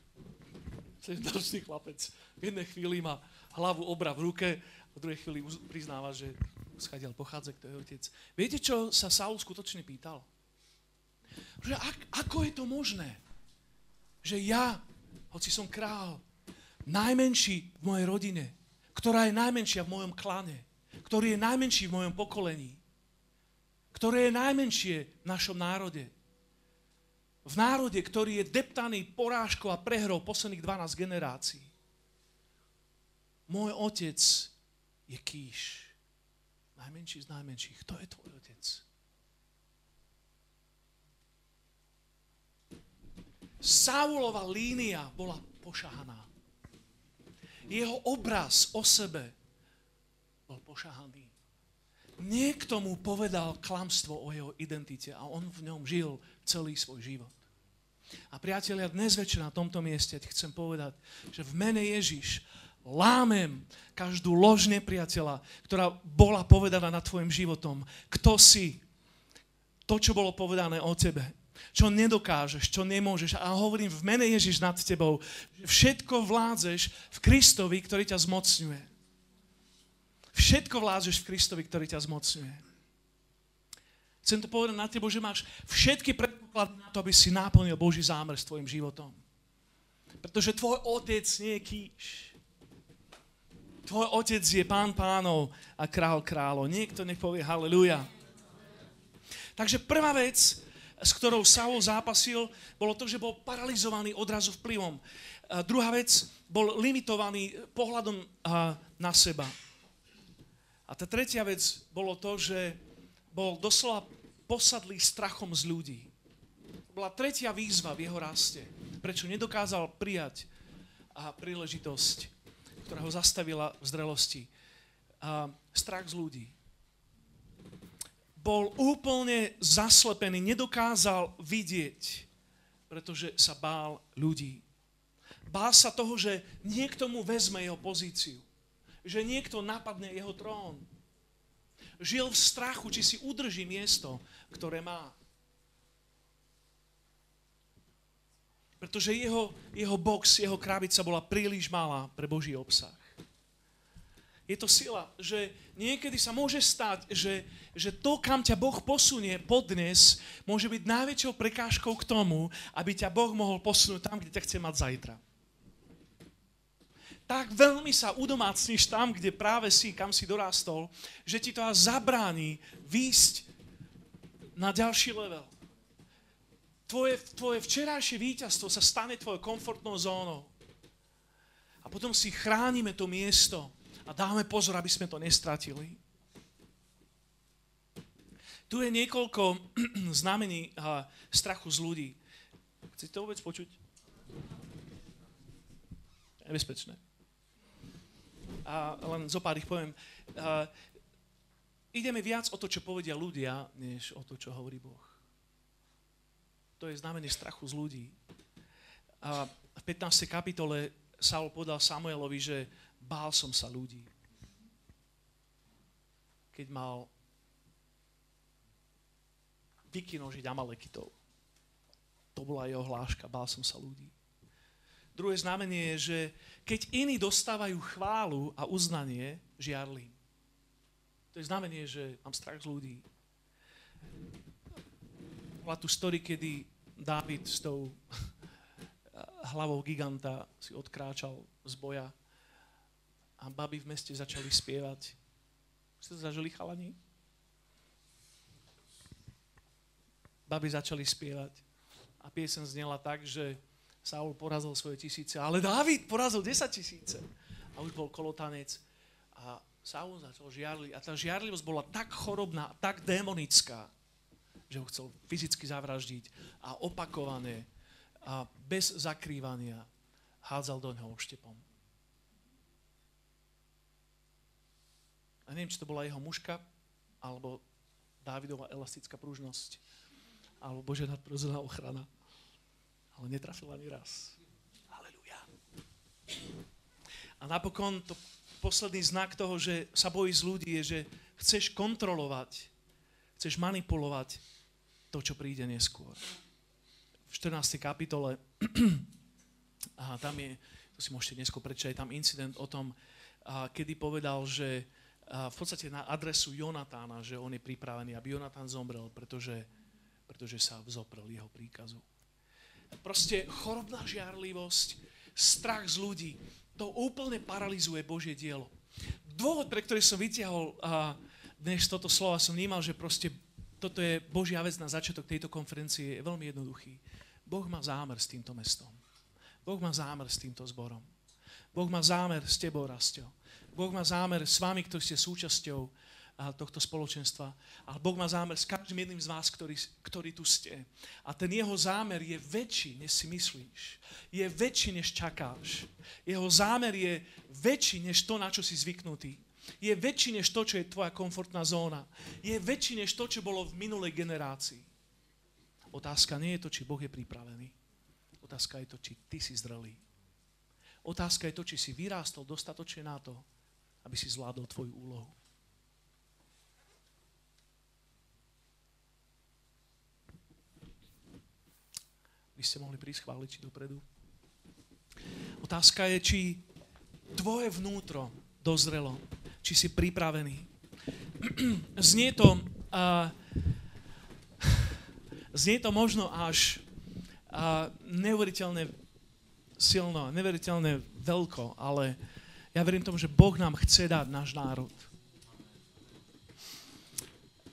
ďalší chlapec v jednej chvíli má hlavu obra v ruke, a v druhej chvíli priznáva, že schadiaľ pochádza, kto je otec. Viete, čo sa Saul skutočne pýtal? Že ak, ako je to možné, že ja, hoci som král, najmenší v mojej rodine, ktorá je najmenšia v mojom klane, ktorý je najmenší v mojom pokolení, ktoré je najmenšie v našom národe. V národe, ktorý je deptaný porážkou a prehrou posledných 12 generácií. Môj otec je kýš. Najmenší z najmenších. Kto je tvoj otec? Saulova línia bola pošahaná. Jeho obraz o sebe bol pošahaný. Niekto mu povedal klamstvo o jeho identite a on v ňom žil celý svoj život. A priatelia, dnes večer na tomto mieste chcem povedať, že v mene Ježiš lámem každú lož nepriateľa, ktorá bola povedaná nad tvojim životom. Kto si? To, čo bolo povedané o tebe čo nedokážeš, čo nemôžeš. A hovorím v mene Ježiš nad tebou, všetko vládzeš v Kristovi, ktorý ťa zmocňuje. Všetko vládzeš v Kristovi, ktorý ťa zmocňuje. Chcem to povedať na tebo, že máš všetky predpoklady na to, aby si náplnil Boží zámer s tvojim životom. Pretože tvoj otec nie je kýš. Tvoj otec je pán pánov a král kráľov. Niekto nech povie haleluja. Takže prvá vec, s ktorou Saul zápasil, bolo to, že bol paralizovaný odrazu vplyvom. A druhá vec, bol limitovaný pohľadom na seba. A tá tretia vec bolo to, že bol doslova posadlý strachom z ľudí. Bola tretia výzva v jeho raste, prečo nedokázal prijať a príležitosť, ktorá ho zastavila v zrelosti. A strach z ľudí bol úplne zaslepený, nedokázal vidieť, pretože sa bál ľudí. Bál sa toho, že niekto mu vezme jeho pozíciu, že niekto napadne jeho trón. Žil v strachu, či si udrží miesto, ktoré má. Pretože jeho, jeho box, jeho krabica bola príliš malá pre Boží obsah. Je to sila, že niekedy sa môže stať, že, že to, kam ťa Boh posunie podnes, môže byť najväčšou prekážkou k tomu, aby ťa Boh mohol posunúť tam, kde ťa chce mať zajtra. Tak veľmi sa udomácniš tam, kde práve si, kam si dorástol, že ti to zabráni výjsť na ďalší level. Tvoje, tvoje včerajšie víťazstvo sa stane tvojou komfortnou zónou. A potom si chránime to miesto, a dáme pozor, aby sme to nestratili. Tu je niekoľko znamení strachu z ľudí. Chcete to vôbec počuť? Nebezpečné. A len zo pár ich poviem. A, ideme viac o to, čo povedia ľudia, než o to, čo hovorí Boh. To je znamenie strachu z ľudí. A v 15. kapitole Saul podal Samuelovi, že Bál som sa ľudí. Keď mal vykinožiť Amalekitov. To bola jeho hláška, bál som sa ľudí. Druhé znamenie je, že keď iní dostávajú chválu a uznanie, žiarlím. To je znamenie, že mám strach z ľudí. Bola tu story, kedy Dávid s tou hlavou giganta si odkráčal z boja a baby v meste začali spievať. Ste zažili, chalani? Baby začali spievať a piesen znela tak, že Saul porazil svoje tisíce, ale Dávid porazil 10 tisíce. A už bol kolotanec. A Saul začal žiarliť. A tá žiarlivosť bola tak chorobná, tak démonická, že ho chcel fyzicky zavraždiť a opakované a bez zakrývania hádzal do neho oštepom. A neviem, či to bola jeho mužka, alebo Dávidová elastická pružnosť, alebo Božia nadprirodzená ochrana ale netrafil ani raz. Halelujá. A napokon to posledný znak toho, že sa bojí z ľudí, je, že chceš kontrolovať, chceš manipulovať to, čo príde neskôr. V 14. kapitole, a tam je, to si môžete neskôr prečítať, tam incident o tom, a kedy povedal, že a v podstate na adresu Jonatána, že on je pripravený, aby Jonatán zomrel, pretože, pretože sa vzoprel jeho príkazu proste chorobná žiarlivosť, strach z ľudí, to úplne paralizuje Božie dielo. Dôvod, pre ktorý som vytiahol dnes toto slova, som vnímal, že proste toto je Božia vec na začiatok tejto konferencie, je veľmi jednoduchý. Boh má zámer s týmto mestom. Boh má zámer s týmto zborom. Boh má zámer s tebou, Rastio. Boh má zámer s vami, ktorí ste súčasťou tohto spoločenstva. Ale Boh má zámer s každým jedným z vás, ktorý, ktorý tu ste. A ten jeho zámer je väčší, než si myslíš. Je väčší, než čakáš. Jeho zámer je väčší, než to, na čo si zvyknutý. Je väčší, než to, čo je tvoja komfortná zóna. Je väčší, než to, čo bolo v minulej generácii. Otázka nie je to, či Boh je pripravený. Otázka je to, či ty si zrelý. Otázka je to, či si vyrástol dostatočne na to, aby si zvládol tvoju úlohu. By ste mohli prísť chváliť dopredu. Otázka je, či tvoje vnútro dozrelo, či si pripravený. Znie to, uh, znie to možno až uh, neuveriteľne silno, neuveriteľne veľko, ale ja verím tomu, že Boh nám chce dať náš národ.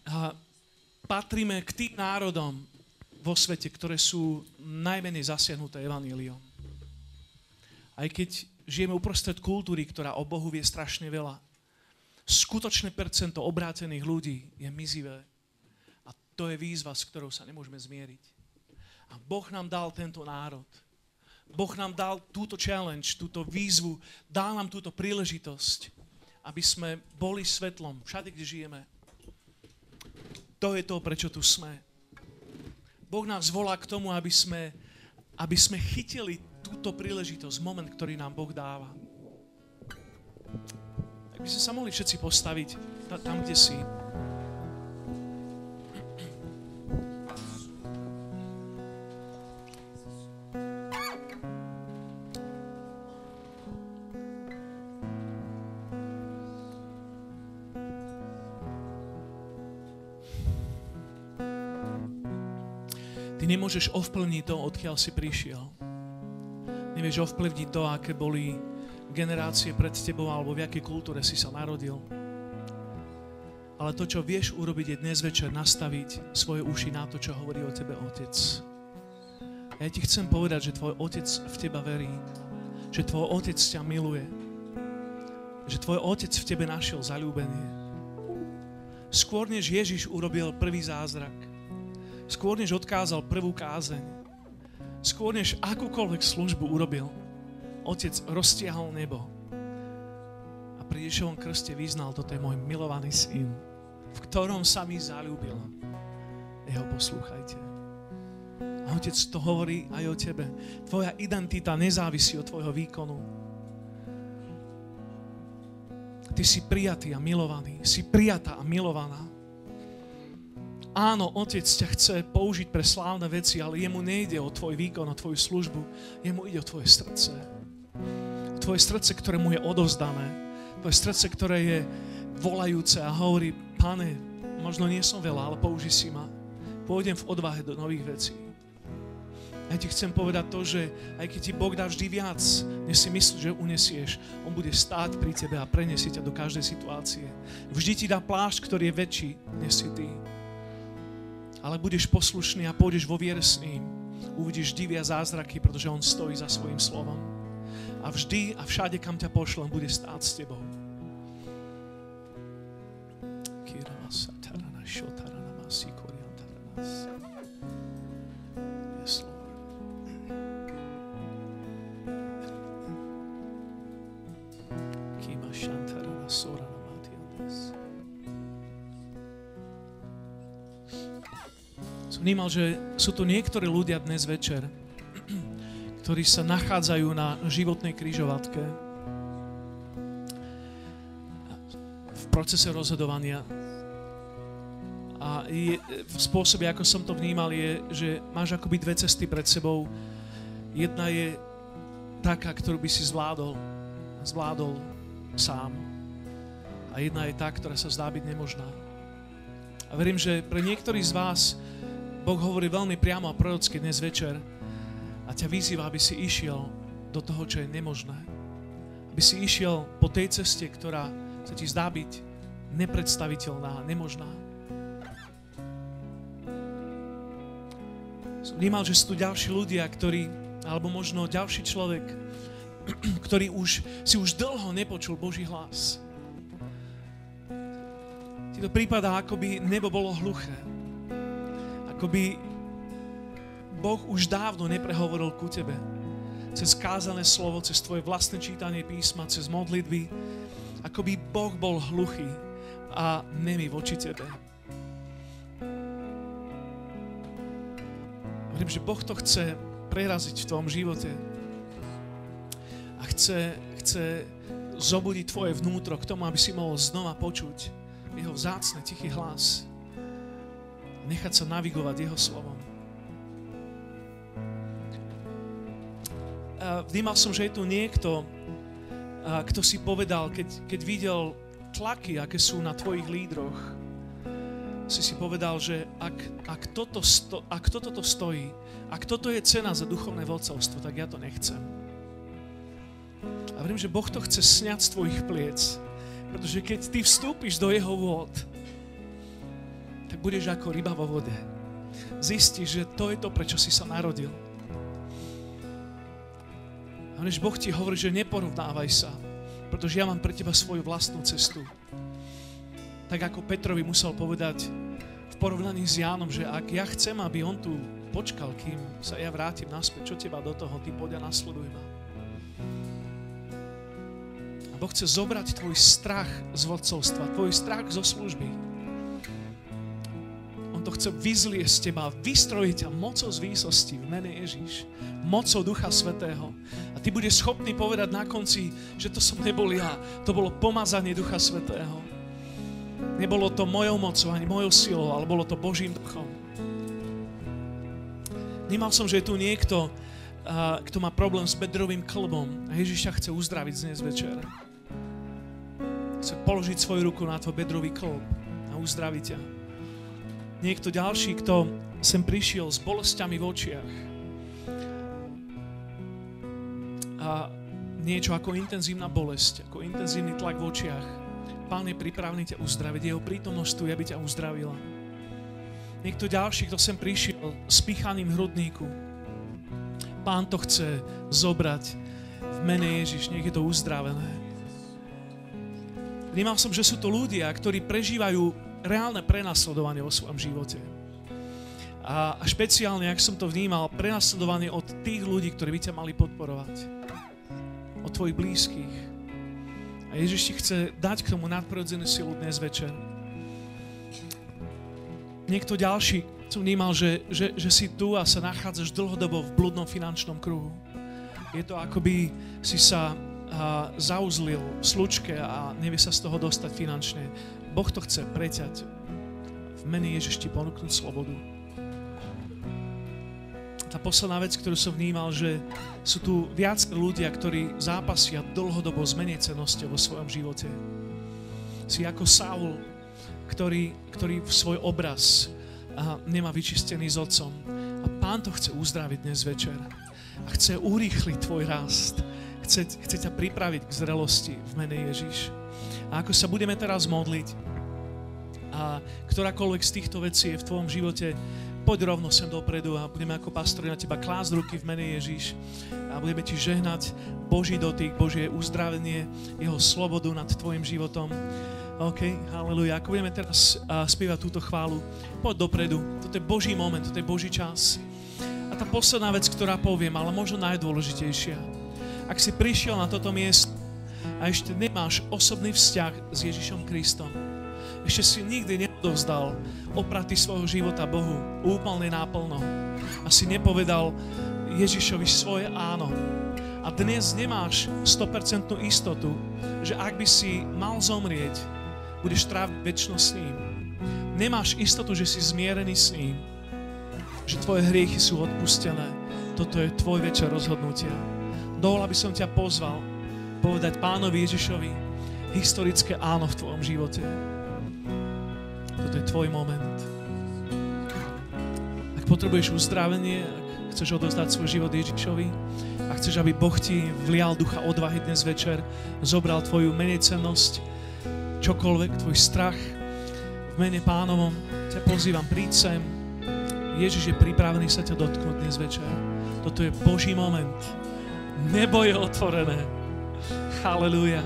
A patríme k tým národom, vo svete, ktoré sú najmenej zasiahnuté evaníliom. Aj keď žijeme uprostred kultúry, ktorá o Bohu vie strašne veľa, skutočné percento obrátených ľudí je mizivé. A to je výzva, s ktorou sa nemôžeme zmieriť. A Boh nám dal tento národ. Boh nám dal túto challenge, túto výzvu, dal nám túto príležitosť, aby sme boli svetlom všade, kde žijeme. To je to, prečo tu sme. Boh nás volá k tomu, aby sme, aby sme chytili túto príležitosť, moment, ktorý nám Boh dáva. Tak by sme sa mohli všetci postaviť tam, kde si. Nemôžeš ovplyvniť to, odkiaľ si prišiel. Nevieš ovplyvniť to, aké boli generácie pred tebou alebo v akej kultúre si sa narodil. Ale to, čo vieš urobiť, je dnes večer nastaviť svoje uši na to, čo hovorí o tebe Otec. A ja ti chcem povedať, že tvoj Otec v teba verí. Že tvoj Otec ťa miluje. Že tvoj Otec v tebe našiel zalúbenie. Skôr než Ježiš urobil prvý zázrak, skôr než odkázal prvú kázeň, skôr než akúkoľvek službu urobil, Otec roztiahol nebo a pri Ježovom krste vyznal, toto je môj milovaný syn, v ktorom sa mi zalúbil. Jeho poslúchajte. A Otec to hovorí aj o tebe. Tvoja identita nezávisí od tvojho výkonu. Ty si prijatý a milovaný. Si prijatá a milovaná. Áno, Otec ťa chce použiť pre slávne veci, ale jemu nejde o tvoj výkon, o tvoju službu. Jemu ide o tvoje srdce. Tvoje srdce, ktoré mu je odovzdané. Tvoje srdce, ktoré je volajúce a hovorí, pane, možno nie som veľa, ale použi si ma. Pôjdem v odvahe do nových vecí. Ja ti chcem povedať to, že aj keď ti Boh dá vždy viac, než si myslíš, že unesieš, On bude stáť pri tebe a preniesie ťa do každej situácie. Vždy ti dá plášť, ktorý je väčší, než si ty ale budeš poslušný a pôjdeš vo viere s ním. uvidíš divia zázraky, pretože On stojí za svojim slovom. A vždy a všade, kam ťa pošlem, bude stáť s tebou. Vnímal, že sú tu niektorí ľudia dnes večer, ktorí sa nachádzajú na životnej kryžovatke v procese rozhodovania. A je, v spôsobe, ako som to vnímal, je, že máš akoby dve cesty pred sebou. Jedna je taká, ktorú by si zvládol, zvládol sám. A jedna je tá, ktorá sa zdá byť nemožná. A verím, že pre niektorých z vás Boh hovorí veľmi priamo a prorocky dnes večer a ťa vyzýva, aby si išiel do toho, čo je nemožné. Aby si išiel po tej ceste, ktorá sa ti zdá byť nepredstaviteľná, nemožná. Som vnímal, že sú tu ďalší ľudia, ktorí, alebo možno ďalší človek, ktorý už, si už dlho nepočul Boží hlas. Ti to prípada, ako by nebo bolo hluché. Ako by Boh už dávno neprehovoril ku tebe. Cez kázané slovo, cez tvoje vlastné čítanie písma, cez modlitby. Ako by Boh bol hluchý a nemý voči tebe. Verím, že Boh to chce preraziť v tvojom živote. A chce, chce zobudiť tvoje vnútro k tomu, aby si mohol znova počuť jeho vzácne, tichý hlas. Nechať sa navigovať jeho slovom. Vnímal som, že je tu niekto, kto si povedal, keď, keď videl tlaky, aké sú na tvojich lídroch, si si povedal, že ak, ak, toto sto, ak toto to stojí, ak toto je cena za duchovné vodcovstvo, tak ja to nechcem. A verím, že Boh to chce sňať z tvojich pliec. Pretože keď ty vstúpiš do jeho vôd, tak budeš ako ryba vo vode. Zistíš, že to je to, prečo si sa narodil. A než Boh ti hovorí, že neporovnávaj sa, pretože ja mám pre teba svoju vlastnú cestu tak ako Petrovi musel povedať v porovnaní s Jánom, že ak ja chcem, aby on tu počkal, kým sa ja vrátim naspäť, čo teba do toho, ty poď a nasleduj ma. A Boh chce zobrať tvoj strach z vodcovstva, tvoj strach zo služby. On to chce vyzlie z teba, vystrojiť ťa mocou z výsosti v mene Ježíš, mocou Ducha Svetého. A ty budeš schopný povedať na konci, že to som nebol ja, to bolo pomazanie Ducha Svetého. Nebolo to mojou mocou ani mojou silou, ale bolo to Božím duchom. Vnímal som, že je tu niekto, kto má problém s bedrovým klbom a Ježiš ťa chce uzdraviť dnes večer. Chce položiť svoju ruku na tvoj bedrový klb a uzdraviť ťa. Niekto ďalší, kto sem prišiel s bolestiami v očiach a niečo ako intenzívna bolesť, ako intenzívny tlak v očiach Pán je pripravený ťa uzdraviť. Jeho prítomnosť tu je, aby ťa uzdravila. Niekto ďalší, kto sem prišiel s pichaným hrudníku. Pán to chce zobrať v mene Ježiš. Nech je to uzdravené. Vnímal som, že sú to ľudia, ktorí prežívajú reálne prenasledovanie vo svojom živote. A, špeciálne, ak som to vnímal, prenasledovanie od tých ľudí, ktorí by ťa mali podporovať. Od tvojich blízkych a Ježiš ti chce dať k tomu nadprirodzenú silu dnes večer. Niekto ďalší som vnímal, že, že, že si tu a sa nachádzaš dlhodobo v bludnom finančnom kruhu. Je to ako by si sa a, zauzlil v slučke a nevie sa z toho dostať finančne. Boh to chce preťať. V mene Ježiš ti ponúknuť slobodu tá posledná vec, ktorú som vnímal, že sú tu viac ľudia, ktorí zápasia dlhodobo s menecenosťou vo svojom živote. Si ako Saul, ktorý, ktorý v svoj obraz a nemá vyčistený s otcom. A pán to chce uzdraviť dnes večer. A chce urýchliť tvoj rast. Chce, chce ťa pripraviť k zrelosti v mene Ježiš. A ako sa budeme teraz modliť, a ktorákoľvek z týchto vecí je v tvojom živote poď rovno sem dopredu a budeme ako pastori na teba klásť ruky v mene Ježíš a budeme ti žehnať Boží dotyk, Božie uzdravenie, jeho slobodu nad tvojim životom. OK, haleluja. Ako budeme teraz spievať túto chválu, poď dopredu. Toto je Boží moment, toto je Boží čas. A tá posledná vec, ktorá poviem, ale možno najdôležitejšia. Ak si prišiel na toto miesto a ešte nemáš osobný vzťah s Ježišom Kristom, ešte si nikdy neodovzdal opraty svojho života Bohu úplne náplno a si nepovedal Ježišovi svoje áno. A dnes nemáš 100% istotu, že ak by si mal zomrieť, budeš tráviť väčšnosť s ním. Nemáš istotu, že si zmierený s ním, že tvoje hriechy sú odpustené. Toto je tvoj večer rozhodnutia. Dovol, aby som ťa pozval povedať pánovi Ježišovi historické áno v tvojom živote. Toto je tvoj moment. Ak potrebuješ uzdravenie, ak chceš odozdať svoj život Ježišovi, a chceš, aby Boh ti vlial ducha odvahy dnes večer, zobral tvoju menejcennosť, čokoľvek, tvoj strach, v mene pánovom ťa pozývam, príď sem. Ježiš je pripravený sa ťa dotknúť dnes večer. Toto je Boží moment. Nebo je otvorené. Halelúja.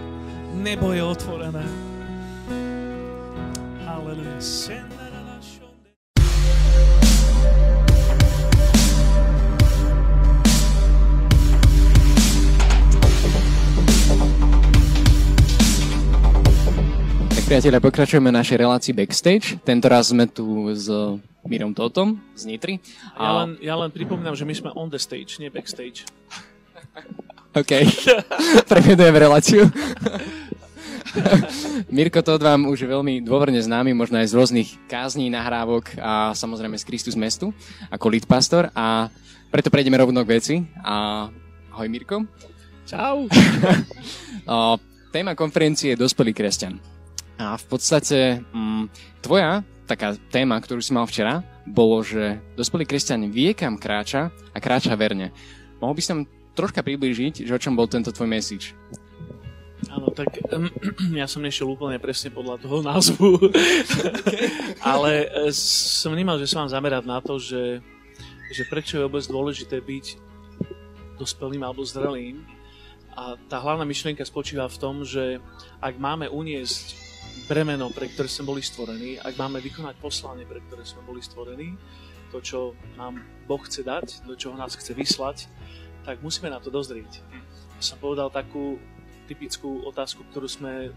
Nebo je otvorené. Hallelujah. Tak priatelia, pokračujeme našej relácii Backstage. Tento raz sme tu s Mírom Totom z Nitry. A... Ja, len, ja len pripomínam, že my sme on the stage, nie backstage. OK. Prevedujem reláciu. Mirko Todd vám už veľmi dôverne známy, možno aj z rôznych kázní, nahrávok a samozrejme z Kristus mestu ako lead pastor a preto prejdeme rovno k veci. A ahoj Mirko. Čau. téma konferencie je Dospelý kresťan. A v podstate m, mm, tvoja taká téma, ktorú si mal včera, bolo, že dospelý kresťan vie, kam kráča a kráča verne. Mohol by som troška priblížiť, že o čom bol tento tvoj message? Áno, tak um, ja som nešiel úplne presne podľa toho názvu, ale e, som vnímal, že sa mám zamerať na to, že, že prečo je vôbec dôležité byť dospelým alebo zrelým. A tá hlavná myšlienka spočíva v tom, že ak máme uniesť bremeno, pre ktoré sme boli stvorení, ak máme vykonať poslanie, pre ktoré sme boli stvorení, to, čo nám Boh chce dať, do čoho nás chce vyslať, tak musíme na to dozrieť. Som povedal takú typickú otázku, ktorú sme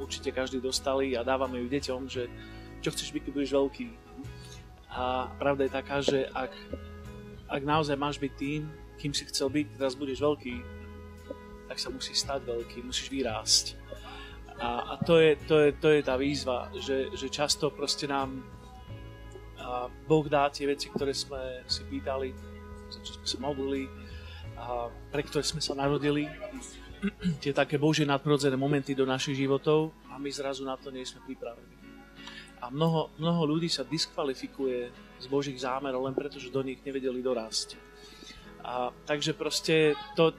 určite každý dostali a dávame ju deťom, že čo chceš byť, keď budeš veľký. A pravda je taká, že ak, ak naozaj máš byť tým, kým si chcel byť, teraz budeš veľký, tak sa musí stať veľký, musíš vyrásť. A, a to, je, to, je, to je tá výzva, že, že často proste nám a Boh dá tie veci, ktoré sme si pýtali, za čo sme sa modlili, pre ktoré sme sa narodili tie také Božie nadprirodzené momenty do našich životov a my zrazu na to nie sme pripravení. A mnoho, mnoho ľudí sa diskvalifikuje z Božích zámerov len preto, že do nich nevedeli dorásť. A, takže proste to,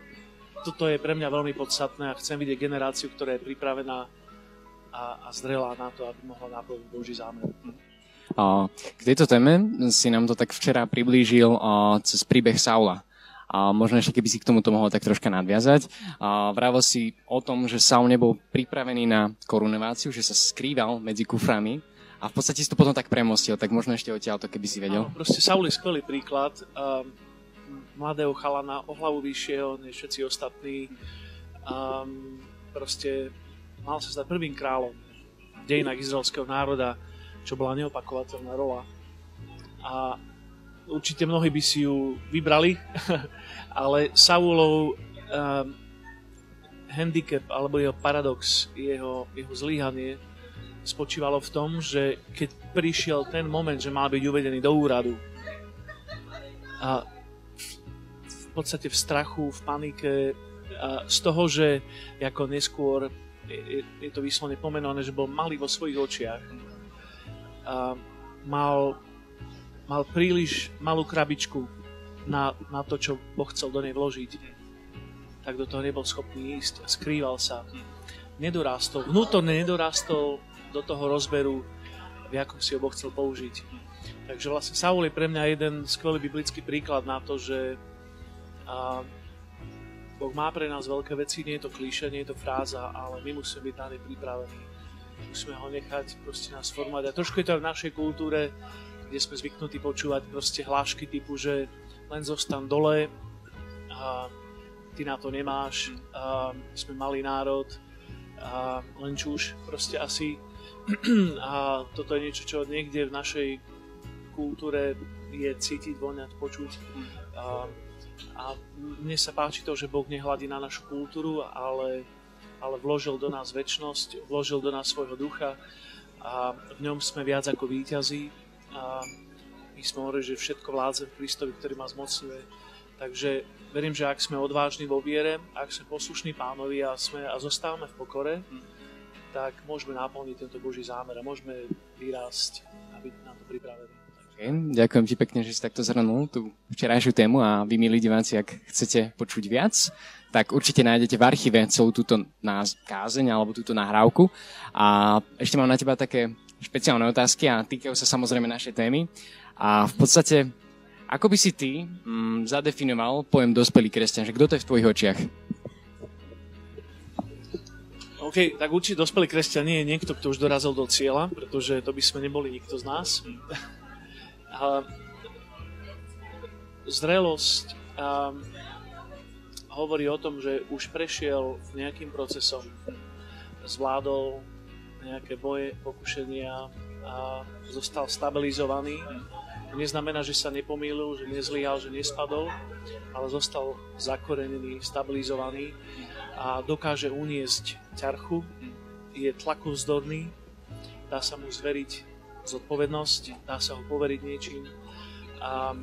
toto je pre mňa veľmi podstatné a chcem vidieť generáciu, ktorá je pripravená a, a zrelá na to, aby mohla naplniť Boží zámer. K tejto téme si nám to tak včera priblížil cez príbeh Saula. A možno ešte keby si k tomuto mohol tak troška nadviazať. A vrával si o tom, že Saul nebol pripravený na korunováciu, že sa skrýval medzi kuframi a v podstate si to potom tak premostil, tak možno ešte odtiaľ to, keby si vedel. Áno, proste Saul je skvelý príklad um, mladého chalana o hlavu vyššieho než všetci ostatní. Um, proste mal sa stať prvým kráľom v dejinách izraelského národa, čo bola neopakovateľná rola. A určite mnohí by si ju vybrali, ale Saulov um, handicap alebo jeho paradox, jeho, jeho zlyhanie spočívalo v tom, že keď prišiel ten moment, že mal byť uvedený do úradu a v podstate v strachu, v panike, a z toho, že ako neskôr je, je to vyslovene pomenované, že bol malý vo svojich očiach, a mal mal príliš malú krabičku na, na to, čo Boh chcel do nej vložiť, tak do toho nebol schopný ísť a skrýval sa. Nedorástol, vnútorne nedorástol do toho rozberu, v akom si ho Boh chcel použiť. Takže vlastne Saul je pre mňa jeden skvelý biblický príklad na to, že a, Boh má pre nás veľké veci, nie je to klíše, nie je to fráza, ale my musíme byť na ne pripravení. Musíme ho nechať proste nás formovať. A trošku je to v našej kultúre, kde sme zvyknutí počúvať proste hlášky typu, že len zostan dole, a ty na to nemáš, a sme malý národ, a len čuž proste asi. A toto je niečo, čo niekde v našej kultúre je cítiť, voňať, počuť. A, a mne sa páči to, že Boh nehľadí na našu kultúru, ale, ale vložil do nás väčnosť, vložil do nás svojho ducha a v ňom sme viac ako víťazí. A my sme hovorili, že všetko vládze v Kristovi, ktorý ma zmocňuje. Takže verím, že ak sme odvážni vo viere, ak sme poslušní pánovi a, sme, a zostávame v pokore, tak môžeme naplniť tento Boží zámer a môžeme vyrásť a byť na to pripravení. Okay, ďakujem ti pekne, že si takto zhrnul tú včerajšiu tému a vy, milí diváci, ak chcete počuť viac, tak určite nájdete v archíve celú túto náz- kázeň alebo túto nahrávku. A ešte mám na teba také špeciálne otázky a týkajú sa samozrejme našej témy. A v podstate, ako by si ty mm, zadefinoval pojem dospelý kresťan, že kto to je v tvojich očiach? OK, tak určite dospelý kresťan nie je niekto, kto už dorazil do cieľa, pretože to by sme neboli nikto z nás. A zrelosť a hovorí o tom, že už prešiel nejakým procesom, zvládol nejaké boje, pokušenia a zostal stabilizovaný. To neznamená, že sa nepomýlil, že nezlyhal, že nespadol, ale zostal zakorenený, stabilizovaný a dokáže uniesť ťarchu, je tlakovzdorný, dá sa mu zveriť zodpovednosť, dá sa ho poveriť niečím a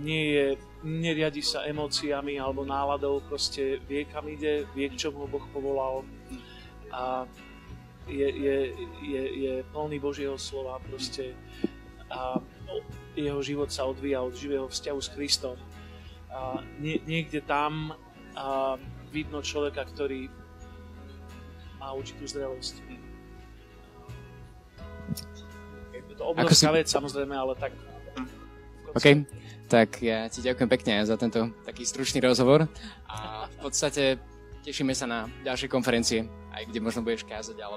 nie je, neriadi sa emóciami alebo náladou, proste vie kam ide, vie k čomu Boh povolal a je, je, je, je plný Božieho slova proste a jeho život sa odvíja od živého vzťahu s Kristom. A nie, niekde tam a vidno človeka, ktorý má určitú zrelosť to obrovská si... vec samozrejme, ale tak... OK, tak ja ti ďakujem pekne za tento taký stručný rozhovor a v podstate tešíme sa na ďalšie konferencie, aj kde možno budeš kázať, alebo